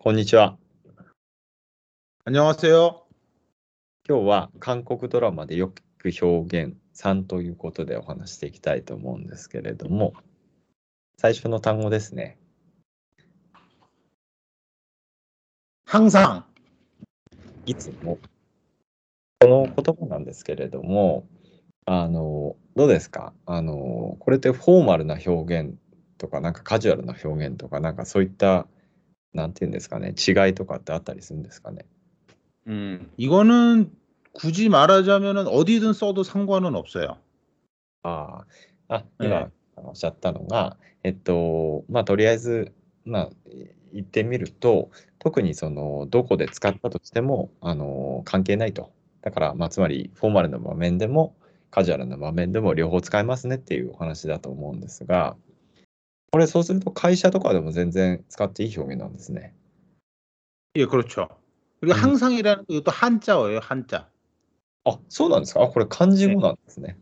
こんにちは。こんにちは。今日は韓国ドラマでよく表現3ということでお話していきたいと思うんですけれども、最初の単語ですね。항상いつも。この言葉なんですけれども、あの、どうですか？あの、これってフォーマルな表現とか、なんかカジュアルな表現とか、なんかそういったなんていうんですかね、違いとかってあったりするんですかね。 음, 이거는 굳이 말하자면은 어디든 써도 상관은 없어요. ああ、あ、ええ今おっしゃったのが、えっと、まあ、とりあえず、まあ、言ってみると、特にその、どこで使ったとしても、あの、関係ないと。だから、まあ、つまり、フォーマルな場面でも、カジュアルな場面でも両方使えますねっていうお話だと思うんですが、 これ、そうすると会社とかでも全然使っていい表現なんですね。 예, 그렇죠. 그리고 음. 항상이라는 게 또 한자어예요, 한자. あ、そうなんですか。あ、これ漢字語なんですね。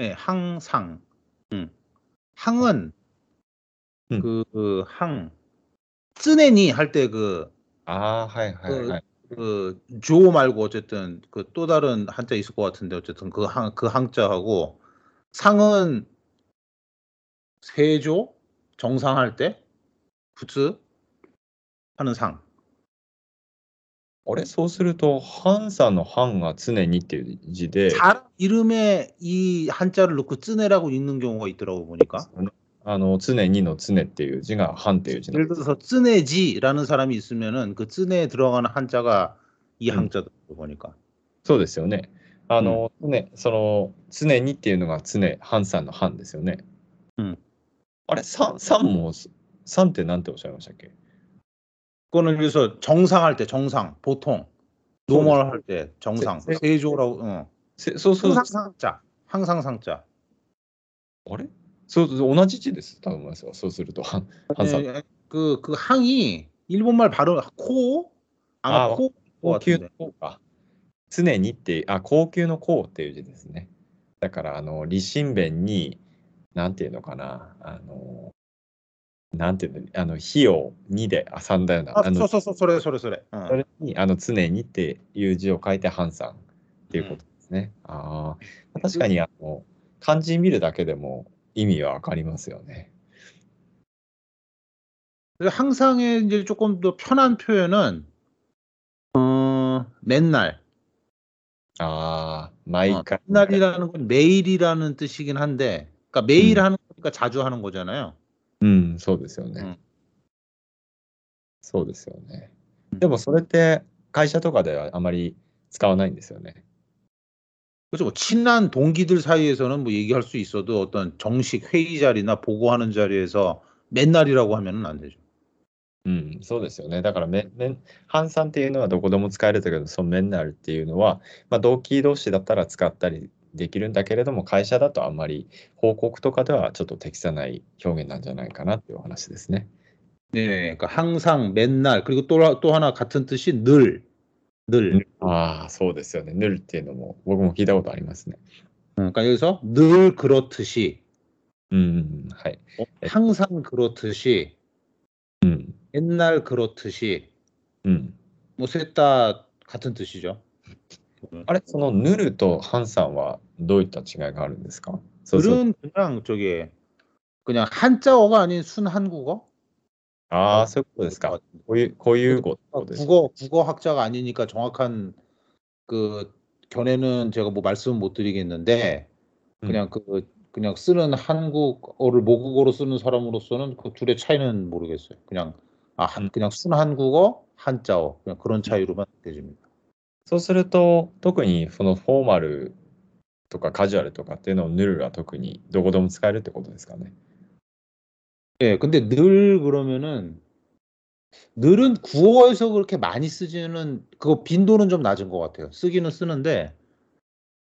예, 항상. 음. 항은 음. 그, 그 항. 쓰네니 할 때 그, ああ、はいはいはい。 그, 조 말고 어쨌든 그 또 다른 한자 있을 것 같은데 어쨌든 그 항, 그 항자하고 상은 세조 정상할 때 부츠 하는 상. あれ、そうすると、ハンさんのハンが常にっていう字で、 사람 이름에 이 한자를 넣고 쓰네라고 읽는 경우가 있더라고 보니까. あの常にの常っていう字がハンっていう字なん 예를 です。 들어서 쓰네지라는 사람이 있으면은 그 쓰네에 들어가는 한자가 이 음. 항자다 보니까. そうですよね。あの、常その常にっていうのが常、ハンさんのハンですよね。うん。 あれ、サンサンも、サンってなんておっしゃいましたっけ 그거는 그래서 정상할 때 정상 보통 노멀 할 때 정상 세- 세- 세조라고 응. せそうそう、 항상 상자 항상 상자 あれそうそう、同じ字です。多分思いますよ。そうすると、ハンハンさん。 예, 그, 그 항이 일본말 발음 코 아마 아, 코 高級 같은데 の高か。常にって、あ、高級の高っていう字ですね。だから、あの、立身弁に、 なんていうのかな、あの、なんていうの、あの、火を2で挟んだような、 아, あの、 소소소 소래 소래 소래. 응. それに、あの、常にっていう字を書いて、ハンさんっていうことですね。ああ、確かに、あの、漢字見るだけでも意味はわかりますよね。 그래서 항상의 이제 조금 더 편한 표현은 어, 맨날. ああ、毎 어, 回。 맨날이라는 건 매일이라는 뜻이긴 한데, 그러니까 매일 음. 하는 거니까 자주 하는 거잖아요. うん、そうですよね。うんそうですよね。うんでもそれって会社とかではあまり使わないんですよね。 그렇죠. 뭐 친한 동기들 사이에서는 뭐 얘기할 수 있어도 어떤 정식 회의 자리나 보고하는 자리에서 맨날이라고 하면은 안 되죠. うん、そうですよね。だからめ、め換算っていうのはどこでも使えるんだけど、そのメンナルっていうのは、まあ、同期同士だったら使ったり できるんだけれども、会社だとあんまり報告とかではちょっと適さない表現なんじゃないかなっていうお話ですね。 네, 그러니까 항상, 맨날, 그리고 또, 또 하나 같은 뜻이 늘, 늘. ああ、そうですよね。ヌルっていうのも僕も聞いたことありますね。 음, 그러니까 여기서 늘 그렇듯이, うん、はい。 어, 항상 그렇듯이, うん、 맨날 그렇듯이, うん。 뭐 셋 다 같은 뜻이죠. あれ、そのヌルとハンさんはどういった違いがあるんですかそうそう 글은 그냥 저기 그냥 한자어가 아닌 순 한국어? ああ、そういうことですか。こういう、こういう語ってことですか 국어 국어 학자가 아니니까 정확한 그 견해는 제가 뭐 말씀은 못 드리겠는데 그냥 그 그냥 쓰는 한국어를 모국어로 쓰는 사람으로서는 그 둘의 차이는 모르겠어요. 그냥 아 한- 음. 그냥 순 한국어 한자어 그냥 그런 차이로만 느껴집니다. そうすると、特にそのフォーマルとかカジュアルとかっていうのをヌルは特にどこでも使えるってことですかね。 예, 근데 늘 그러면은 늘은 구어에서 그렇게 많이 쓰지는 그거 빈도는 좀 낮은 것 같아요. 쓰기는 쓰는데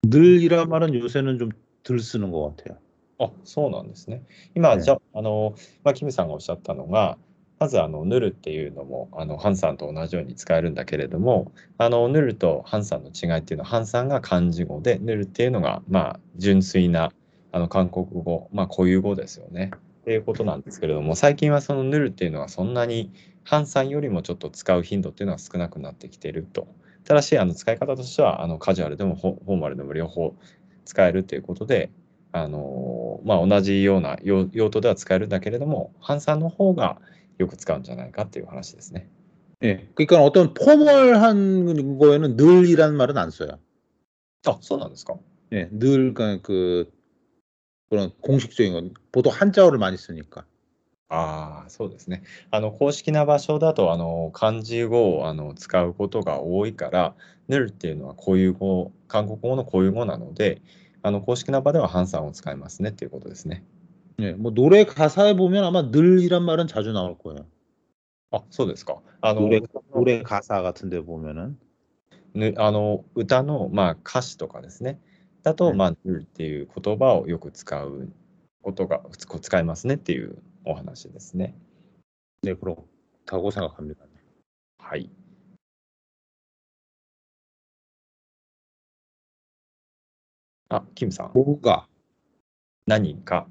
늘이란 말은 요새는 좀 덜 쓰는 것 같아요. あ、そうなんですね。今、ねじゃあ、あの、まあ、キムさんがおっしゃったのが、 まず、あの、ヌルっていうのも、あの、ハンさんと同じように使えるんだけれども、あの、ヌルとハンさんの違いっていうのは、ハンさんが漢字語で、ヌルっていうのが、まあ、純粋な、あの、韓国語、まあ、固有語ですよね。っていうことなんですけれども、最近はその塗るっていうのはそんなに半散よりもちょっと使う頻度っていうのは少なくなってきていると。ただし、あの使い方としてはあのカジュアルでもフォーマルでも両方使えるということで、あのまあ、同じような用途では使えるんだけれども、半散の方がよく使うんじゃないかっていう話ですね。 예. 그러니까 어떤 포멀한 거에는 늘이라는 말은 안 써요. あ、そうなんですか。 예, 늘 그러니까 그 그런 공식적인 건 보통 한자어를 많이 쓰니까. ああ、そうですね。あの、公式な場所だと、あの、漢字語をあの使うことが多いから、ヌルっていうのは固有語、韓国語の固有語なので、あの、公式な場ではハンさんを使いますねっていうことですね。 예, 뭐 노래 가사에 보면 아마 늘이란 말은 자주 나올 거예요. あ、そうですか。あの、 노래 노래 가사 같은 데 보면은 ぬあの歌の、まあ、歌詞とかですね。だと、うんまあ、ヌルっていう言葉をよく使うことが、つ使いますねっていうお話ですね。 네, 그렇다고 생각합니다. はい。あ、キムさん、 뭔가 何か。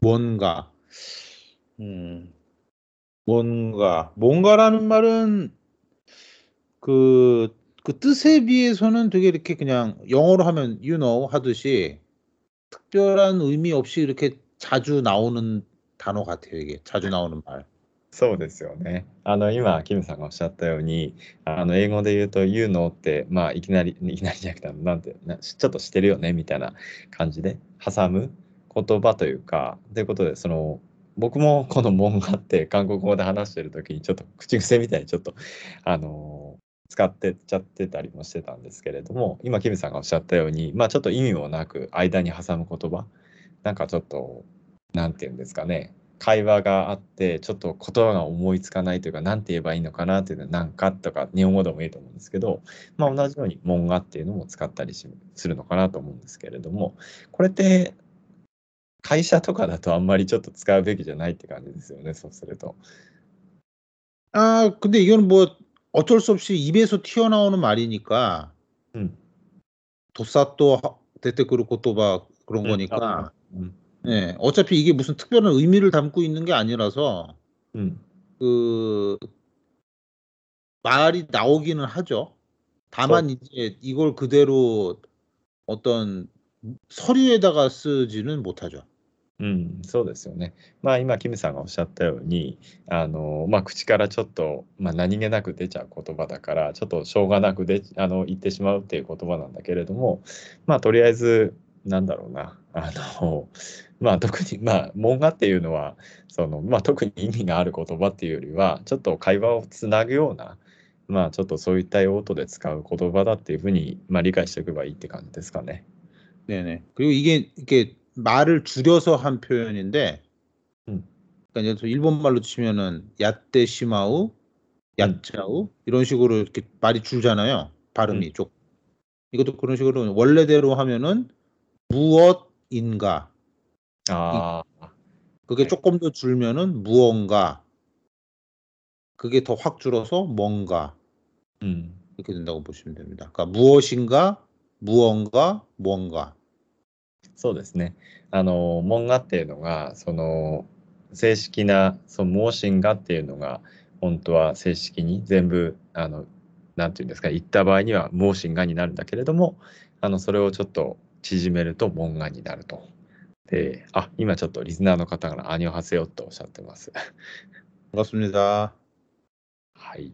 뭔가 음 뭔가 뭔가라는 말은 그, 그 뜻에 비해서는 되게 이렇게 그냥 영어로 하면 you know 하듯이 특별한 의미 없이 이렇게 자주 나오는 단어 같아요 이게 자주 나오는 말. そうですよね。あの、今、キムさんがおっしゃったように、あの、英語で言うと、言うのって、まあ、いきなり、いきなりじゃなくて、なんて、なちょっとしてるよね、みたいな感じで、挟む 言葉というか、ということで、その、僕もこの文があって韓国語で話してるときにちょっと口癖みたいにちょっと、あの使ってっちゃってたりもしてたんですけれども、今、キムさんがおっしゃったように、まあちょっと意味もなく間に挟む言葉、なんかちょっと、なんていうんですかね、会話があって、ちょっと言葉が思いつかないというか、なんて言えばいいのかなっていうのは、なんかとか、日本語でもいいと思うんですけど、まあ同じように、文がっていうのも使ったりするのかなと思うんですけれども、これって、 会社とかだとあんまりちょっと使うべきじゃないって感じですよね、そうすると。 아 근데 이건 뭐 어쩔 수 없이 입에서 튀어나오는 말이니까 うん。 도사또 데테크루 고토바 그런 음, 거니까 うん。 예, 어차피 이게 무슨 특별한 의미를 담고 있는 게 아니라서 うん。 그 말이 나오기는 하죠. 다만 이제 이걸 그대로 어떤 서류에다가 쓰지는 못하죠. うん、そうですよね。まあ今、キムさんがおっしゃったように、あのまあ、口からちょっと、まあ、何気なく出ちゃう言葉だから、ちょっとしょうがなくであの言ってしまうっていう言葉なんだけれども、まあとりあえず、なんだろうな、あのまあ特に、まあ、文画っていうのは、そのまあ、特に意味がある言葉っていうよりは、ちょっと会話をつなぐような、まあちょっとそういった用途で使う言葉だっていうふうに、まあ、理解しておけばいいって感じですかね。 네네. 그리고 이게 이게 말을 줄여서 한 표현인데 음. 그러니까 예를 들어 일본 말로 치면은 야떼시마우 야짜우 음. 이런 식으로 이렇게 말이 줄잖아요 발음이 음. 쪽 이것도 그런 식으로 원래대로 하면은 무엇인가 아 그게 네. 조금 더 줄면은 무언가 그게 더 확 줄어서 뭔가 음. 이렇게 된다고 보시면 됩니다. 그러니까 무엇인가 무언가 뭔가 そうですね。あの、文画っていうのが、その、正式な、その、盲信画っていうのが、本当は正式に全部、あの、なんていうんですか、言った場合には盲信画になるんだけれども、あの、それをちょっと縮めると文画になると。で、あ、今ちょっとリスナーの方から、アニョハセヨとおっしゃってます。 반갑습니다. はい。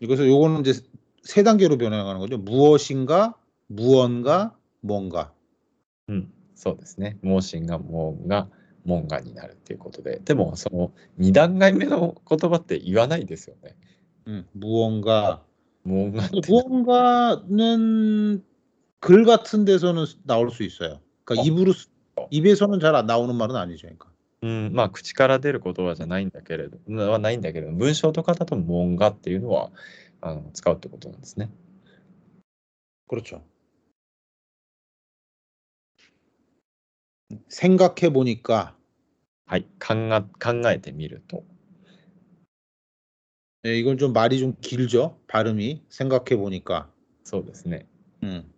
그래서 요거는 이제 세 단계로 변해가는 거죠. 무엇인가, 무언가, 뭔가. うん、 そうですね。盲信が門が門がになるっていうことで。でも、その、二段階目の言葉って言わないですよね。 음, 무언가. 門がって。 무언가는 글 같은 데서는 나올 수 있어요. 그러니까 어. 입으로 쓰- 입에서는 잘 안 나오는 말은 아니죠. 그러니까. うん、まあ、口から出る言葉じゃないんだけれど、はないんだけれど、文章とかだと門がっていうのはあの使うってことなんですね。 그렇죠. 생각해 보니까 はい。考え考えてみると。 예, 이건 좀 말이 좀 길죠. 발음이 생각해 보니까. そうですね。 음.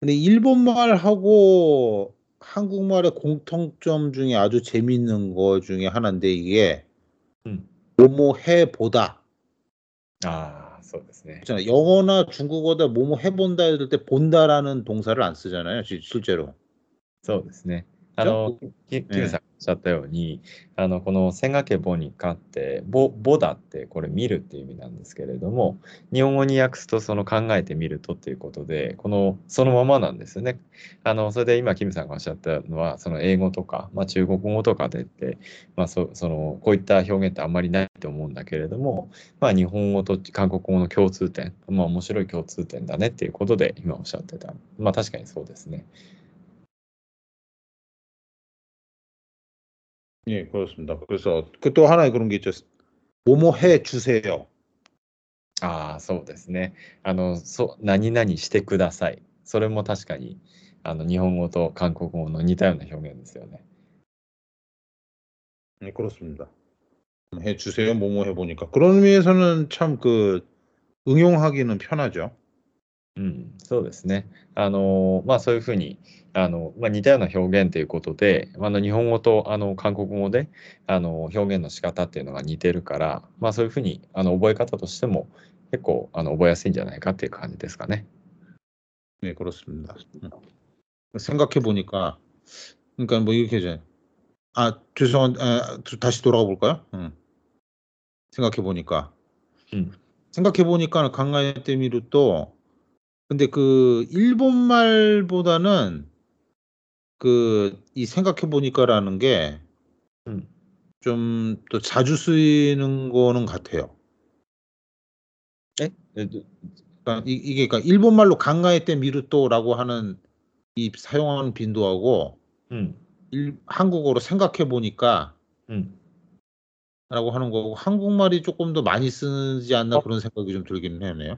근데 일본 말하고 한국말의 공통점 중에 아주 재밌는 거 중에 하나인데 이게 음. 뭐뭐 해보다 ああ、そうですね。 있잖아요. 영어나 중국어다 뭐뭐 해본다 이럴 때 본다라는 동사를 안 쓰잖아요. 실- 실제로. そうですね。 あの、キキムさんがおっしゃったように、あの、この千掛けボにかって、ボ、ボだってこれ見るっていう意味なんですけれども、日本語に訳すとその考えてみるとっていうことで、この、そのままなんですよね。あの、それで今、キムさんがおっしゃったのは、その英語とか、まあ中国語とかでって、まあそ、その、こういった表現ってあんまりないと思うんだけれども、まあ日本語と韓国語の共通点、まあ面白い共通点だねっていうことで今おっしゃってた。まあ確かにそうですね。 예, 그렇습니다. 그래서 그 또 하나의 그런 게 있죠. 뭐뭐 해 주세요. ああ、そうですね。あの、そう、何々してください。それも確かに、あの、日本語と韓国語の似たような表現ですよね。 네, 그렇습니다. 해 주세요. 뭐뭐 해 보니까 그런 의미에서는 참 그 응용하기는 편하죠. うん、そうですね。あの、まあそういうふうに、あの、まあ似たような表現ということで、あの、日本語とあの、韓国語で、あの、表現の仕方っていうのが似てるから、まあそういうふうに、あの、覚え方としても、結構、あの、覚えやすいんじゃないかっていう感じですかね。 네, 그렇습니다. 음. 생각해 보니까 그러니까 뭐 이렇게 이제 아 죄송한 아, 다시 돌아가 볼까요? 음. 생각해 보니까 음. 생각해 보니까 강가의 때미루 또 근데 그 일본말보다는 그 이 생각해 보니까라는 게 좀또 음. 자주 쓰이는 거는 같아요. 네? 그러니까 이, 이게 그러니까 일본말로 강가에 때 미루토라고 하는 이 사용하는 빈도하고 음. 일, 한국어로 생각해 보니까 음. 라고 하는 거고 한국말이 조금 더 많이 쓰지 않나 어? 그런 생각이 좀 들기는 하네요.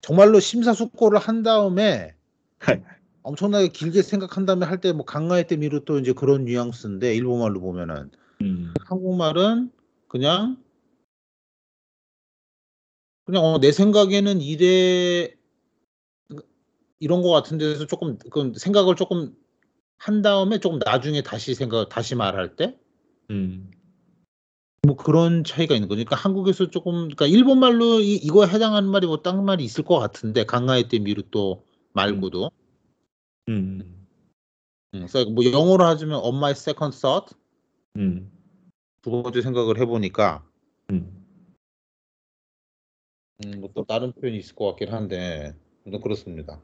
정말로 심사숙고를 한 다음에 네. 엄청나게 길게 생각한 다음에 할 때 뭐 강가에 때미를 또 이제 그런 뉘앙스인데 일본 말로 보면은 うん。 한국말은 그냥 그냥 어, 내 생각에는 이래 이런 거 같은 데서 조금 그 생각을 조금 한 다음에 조금 나중에 다시 생각 다시 말할 때 뭐 그런 차이가 있는 거니까 그러니까 한국에서 조금 그러니까 일본 말로 이, 이거에 해당하는 말이 뭐딴 말이 있을 것 같은데 강하의 때 미루또 말고도 음. 음. 예, 그래서 뭐 영어로 하자면 on my second thought 음. 두 번째 생각을 해보니까 음. 음, 뭐 또 다른 표현이 있을 것 같긴 한데 그렇습니다.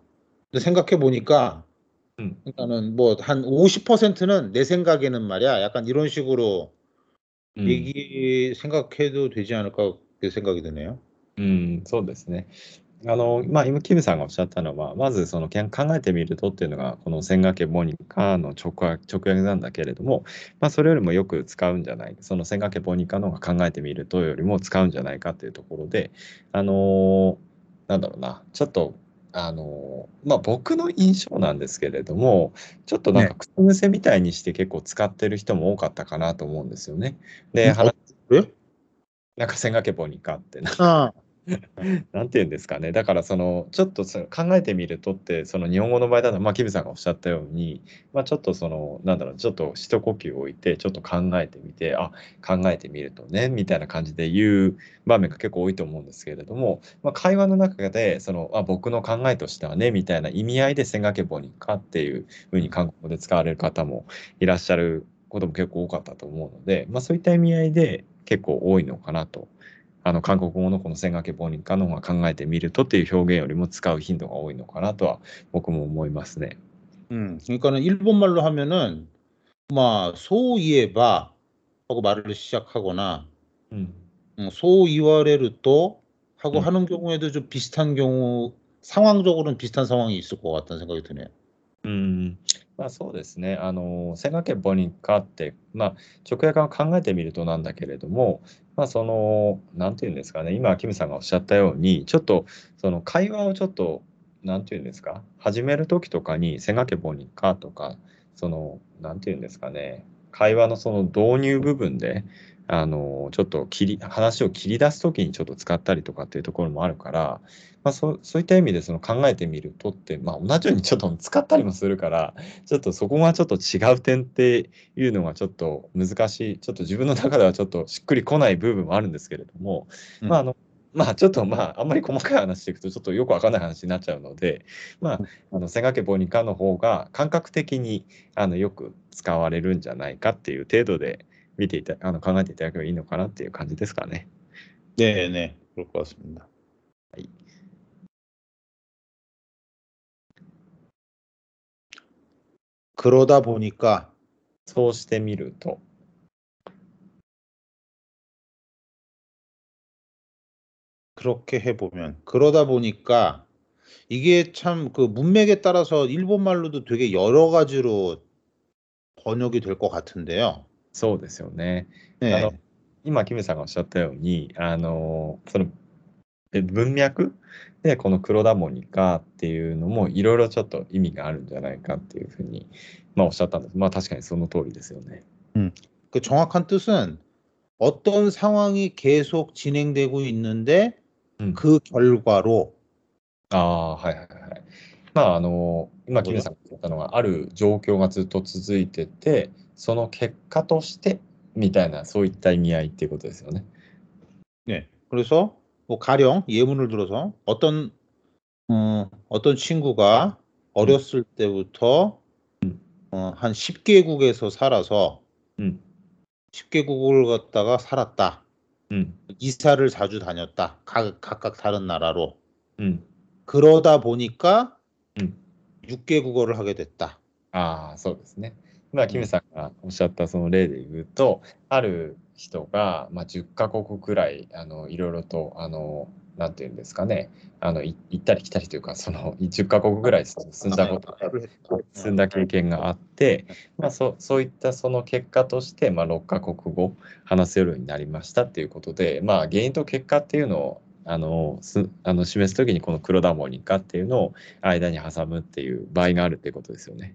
근데 생각해 보니까 음. 일단은 뭐 한 50%는 내 생각에는 말이야 약간 이런 식으로 うん 얘기 생각해도 되지 않을까 그 생각이 드네요. うん、そうですね。あの、まあ、今、キムさんがおっしゃったのは、まず、その、けん考えてみるとっていうのが、この千掛けボニカの直訳直訳なんだけれども、まあ、それよりもよく使うんじゃない、その千掛けボニカの方が考えてみるとよりも使うんじゃないかっていうところで、あの、なんだろうな、ちょっと、 あの、まあ、僕の印象なんですけれども、ちょっとなんか靴癖みたいにして結構使ってる人も多かったかなと思うんですよね。で、話、なんか千賀家ボニカってな。あ なんて言うんですかね。だから、その、ちょっとその考えてみるとって、その日本語の場合だと、まあ、キムさんがおっしゃったように、まあ、ちょっとその、なんだろう、ちょっと一呼吸置いて、ちょっと考えてみて、あ、考えてみるとね、みたいな感じで言う場面が結構多いと思うんですけれども、まあ、会話の中で、その、あ、僕の考えとしてはね、みたいな意味合いで千掛け棒にかっていうふうに韓国語で使われる方もいらっしゃることも結構多かったと思うので、まあ、そういった意味合いで結構多いのかなとあの韓国語のこの千掛け棒にかの方が考えてみるとっていう表現よりも使う頻度が多いのかなとは僕も思いますね。 음, 그러니까는 일본 말로 하면은 막 소이에바 하고 말을 시작하거나 うん。 음, 소이와레를 또 하고 음. 하는 경우에도 좀 비슷한 경우 상황적으로는 비슷한 상황이 있을 것 같다는 생각이 드네요. うん、まあそうですね。あの、千掛けボニカって、まあ直訳を考えてみるとなんだけれども、まあその、なんていうんですかね、今、キムさんがおっしゃったように、ちょっとその会話をちょっと、なんていうんですか、始めるときとかに、千掛けボニカとか、その、なんていうんですかね、会話のその導入部分で、あの、ちょっと切り、話を切り出すときにちょっと使ったりとかっていうところもあるから、まあそう、そういった意味でその考えてみるとって、まあ同じようにちょっと使ったりもするから、ちょっとそこがちょっと違う点っていうのがちょっと難しい、ちょっと自分の中ではちょっとしっくりこない部分もあるんですけれども、うん。まああの、まあちょっとまああんまり細かい話していくとちょっとよくわかんない話になっちゃうので、まああの千掛けボニカの方が感覚的にあのよく使われるんじゃないかっていう程度で 見ていた、あの考えていただければいいのかなっていう感じですかね。 네, 네, 그럴 것 같습니다. 아이. 그러다 보니까 そうしてみると、 그렇게 해보면 그러다 보니까 이게 참 그 문맥에 따라서 일본 말로도 되게 여러 가지로 번역이 될 것 같은데요. そうですよね。 네. あの今、キムさんがおっしゃったように、あのそのえ文脈でこの黒田モニカっていうのもいろいろちょっと意味があるんじゃないかっていうふうに、まあ、おっしゃったんです。まあ確かにその通りですよね。 그 정확한 뜻은 어떤 상황이 계속 진행되고 있는데 음. 그 결과로 ああ、はいはいはい。まああの今、キムさんが言ったのがある状況がずっと続いてて、 その結果としてみたいなそういった意味合いっていうことですよね。 네. 그래서 뭐 가령 예문을 들어서 어떤 어, 어떤 친구가 어렸을 때부터 어, 한 10개국에서 살아서 음. 10개국을 갔다가 살았다. うん。 이사를 자주 다녔다. 각, 각각 다른 나라로. うん。 그러다 보니까 음. 6개국어를 하게 됐다. ああ、そうですね。 今、キムさんがおっしゃったその例で言うと、ある人が、まあ、10カ国くらい、あの、いろいろと、あの、なんていうんですかね、あの、い行ったり来たりというか、その、10カ国ぐらい住んだことが積んだ経験があって、まあ、そそういったその結果として、まあ、6カ国語話せるようになりましたっていうことで、まあ、原因と結果っていうのをあのすあの示すときにこの黒田モニカっていうのを間に挟むっていう場合があるっていうことですよね。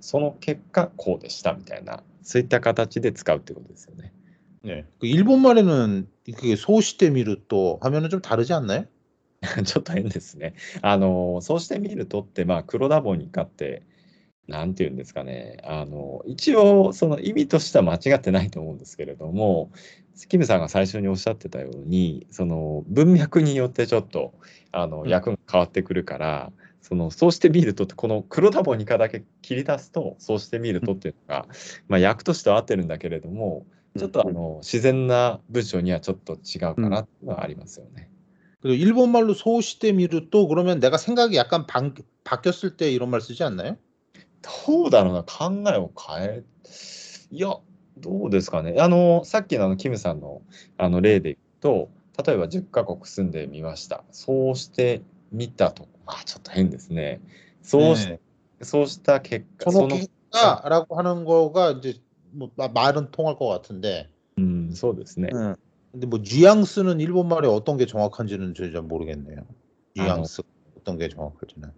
その結果、こうでしたみたいな、そういった形で使うってことですよね。 네. 그 일본 말에는 그게 소시대 미루또 하면은 좀 다르지 않나요? ちょっと変ですね。あの、そうしてみるとって、まあ、黒田ボニカって、なんていうんですかね。あの、一応、その意味としては間違ってないと思うんですけれども、キムさんが最初におっしゃってたように、その文脈によってちょっと、あの、うん役が変わってくるから、 その、そうしてみるとって、この黒田ボニカだけ切り出すと、そうしてみるとっていうのが、まあ、役としては合ってるんだけれども、ちょっとあの、自然な文章にはちょっと違うかなっていうのはありますよね。 그리고 일본 말로 소시대 미루또 그러면 내가 생각이 약간 방, 바뀌었을 때 이런 말 쓰지 않나요? どうだろうな、考えを変え、いや、どうですかね。あの、さっきのあのキムさんのあの例でいくと、例えば10カ国住んでみました。そうしてみたと、ま あちょっと変ですね。そうし,、 네. そうした結果、その、 선호기가라고 하는 거가 이제 뭐 마- 말은 통할 것 같은데 うん、そうですね。 음. 근데 뭐 뉘앙스는 일본 말에 어떤 게 정확한지는 저 잘 모르겠네요. 뉘앙스 어떤 게 정확할지는.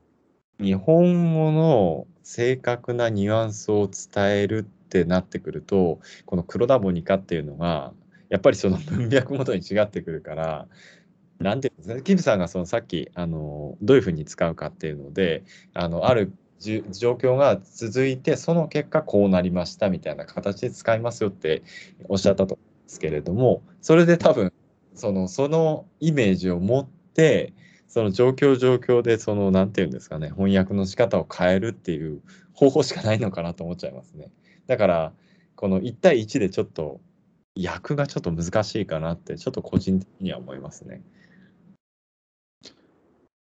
日本語の正確なニュアンスを伝えるってなってくると、この黒田ボニカっていうのが、やっぱりその文脈ごとに違ってくるから、 なんていうんですか、キムさんがそのさっきあのどういうふうに使うかっていうので、あのあるじ状況が続いて、その結果こうなりましたみたいな形で使いますよっておっしゃったと思うんですけれども、それで多分そのそのイメージを持って、その状況状況で、その、なんていうんですかね、翻訳の仕方を変えるっていう方法しかないのかなと思っちゃいますね。だから、この1対1でちょっと、役がちょっと難しいかなって、ちょっと個人的には思いますね。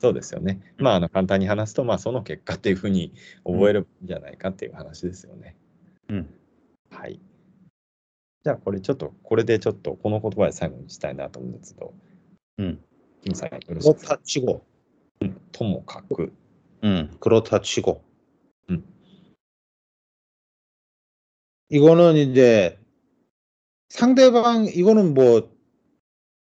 そうですよね。まあ、あの簡単に話すと、まあ、その結果っていうふうに覚えればいいんじゃないかっていう話ですよね。 음. はい。じゃあ、これちょっと、これでちょっと、この言葉で最後にしたいなと思うんですけど、 음. キムさん、よろしいですか 그렇다 치고. ともかく、 음. 그렇다 치고. 음. 이거는 이제 상대방 이거는 뭐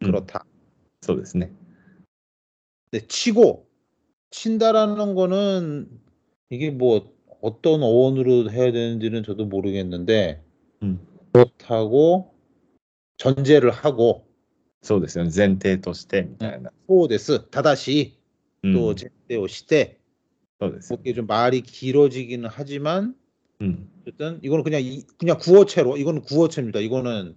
うん 그렇다. そうですね。 근데 치고 친다라는 거는 이게 뭐 어떤 어원으로 해야 되는지는 저도 모르겠는데 うん、 그렇다고 전제를 하고 そうですよね。前提として、みたいな。 소데스 다다시 うん 또 제때오 시대 そうですよ 뭐 이게 좀 말이 길어지기는 하지만 うん。 어쨌든 이거는 그냥 이, 그냥 구어체로 이거는 구어체입니다. 이거는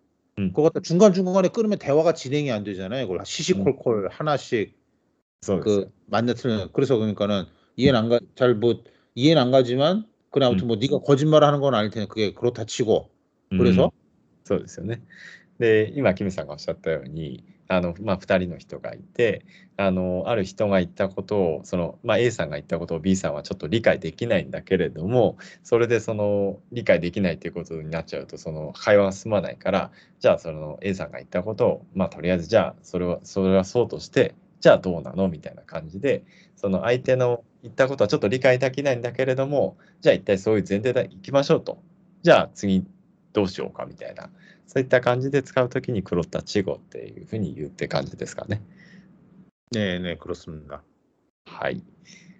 음. 그거 갖다 중간중간에 끊으면 대화가 진행이 안 되잖아요. 그걸 시시콜콜 하나씩 そうですよ。 그 맞냐 틀려 그래서 그러니까는 이해는 안 가 잘 뭐 이해는 안 가지만 그래 아무튼 뭐 네가 거짓말을 하는 건 아닐 테니 그게 그렇다 치고 うん 그래서 そうですよね。で、今、キムさんがおっしゃったように、 あの、まあ、2人の人がいて、あの、ある人が言ったことを、その、まあ、A さんが言ったことを B さんはちょっと理解できないんだけれども、それでその、理解できないっていうことになっちゃうと、その、会話が進まないから、じゃあ、その A さんが言ったことを、まあ、とりあえず、じゃあ、それは、それはそうとして、じゃあどうなの？みたいな感じで、その相手の言ったことはちょっと理解できないんだけれども、じゃあ一体そういう前提でいきましょうと。じゃあ次どうしようか？みたいな。そういった感じで使うときに黒った稚語っていうふうに言うって感じですかね。ねえねえ、黒すんだ。はい。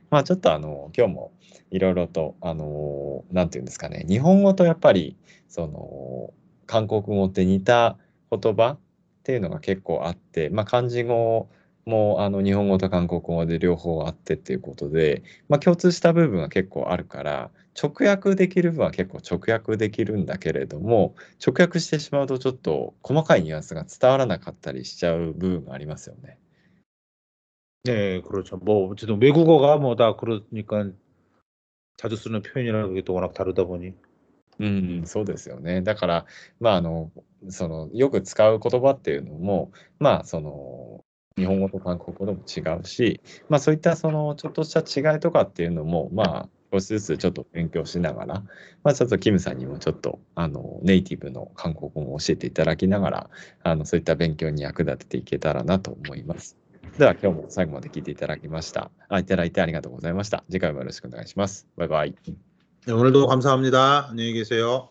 まあちょっとあの、今日もいろいろと、あの、なんていうんですかね、日本語とやっぱり、その、韓国語って似た言葉っていうのが結構あって、まあ漢字語もあの日本語と韓国語で両方あってっていうことで、まあ、共通した部分が結構あるから直訳できる分は結構直訳できるんだけれども、直訳してしまうとちょっと細かいニュアンスが伝わらなかったりしちゃう部分がありますよね。 네, 그렇죠. 뭐 어쨌든 외국어가 뭐 다 그러니까 자주 쓰는 표현이라는 게 또 워낙 다르다 보니. うん、そうですよね。だから、まあ、あの、その、よく使う言葉っていうのも、まあ、その、日本語と韓国語でも違うし、まあ、そういったその、ちょっとした違いとかっていうのも、まあ、 少しずつちょっと勉強しながら、まあ、ちょっとキムさんにもちょっと、あの、ネイティブの韓国語を教えていただきながら、あの、そういった勉強に役立てていけたらなと思います。では、今日も最後まで聞いていただきました。あ、いただいてありがとうございました。次回もよろしくお願いします。バイバイ。 네, 오늘도 감사합니다. 안녕히 계세요.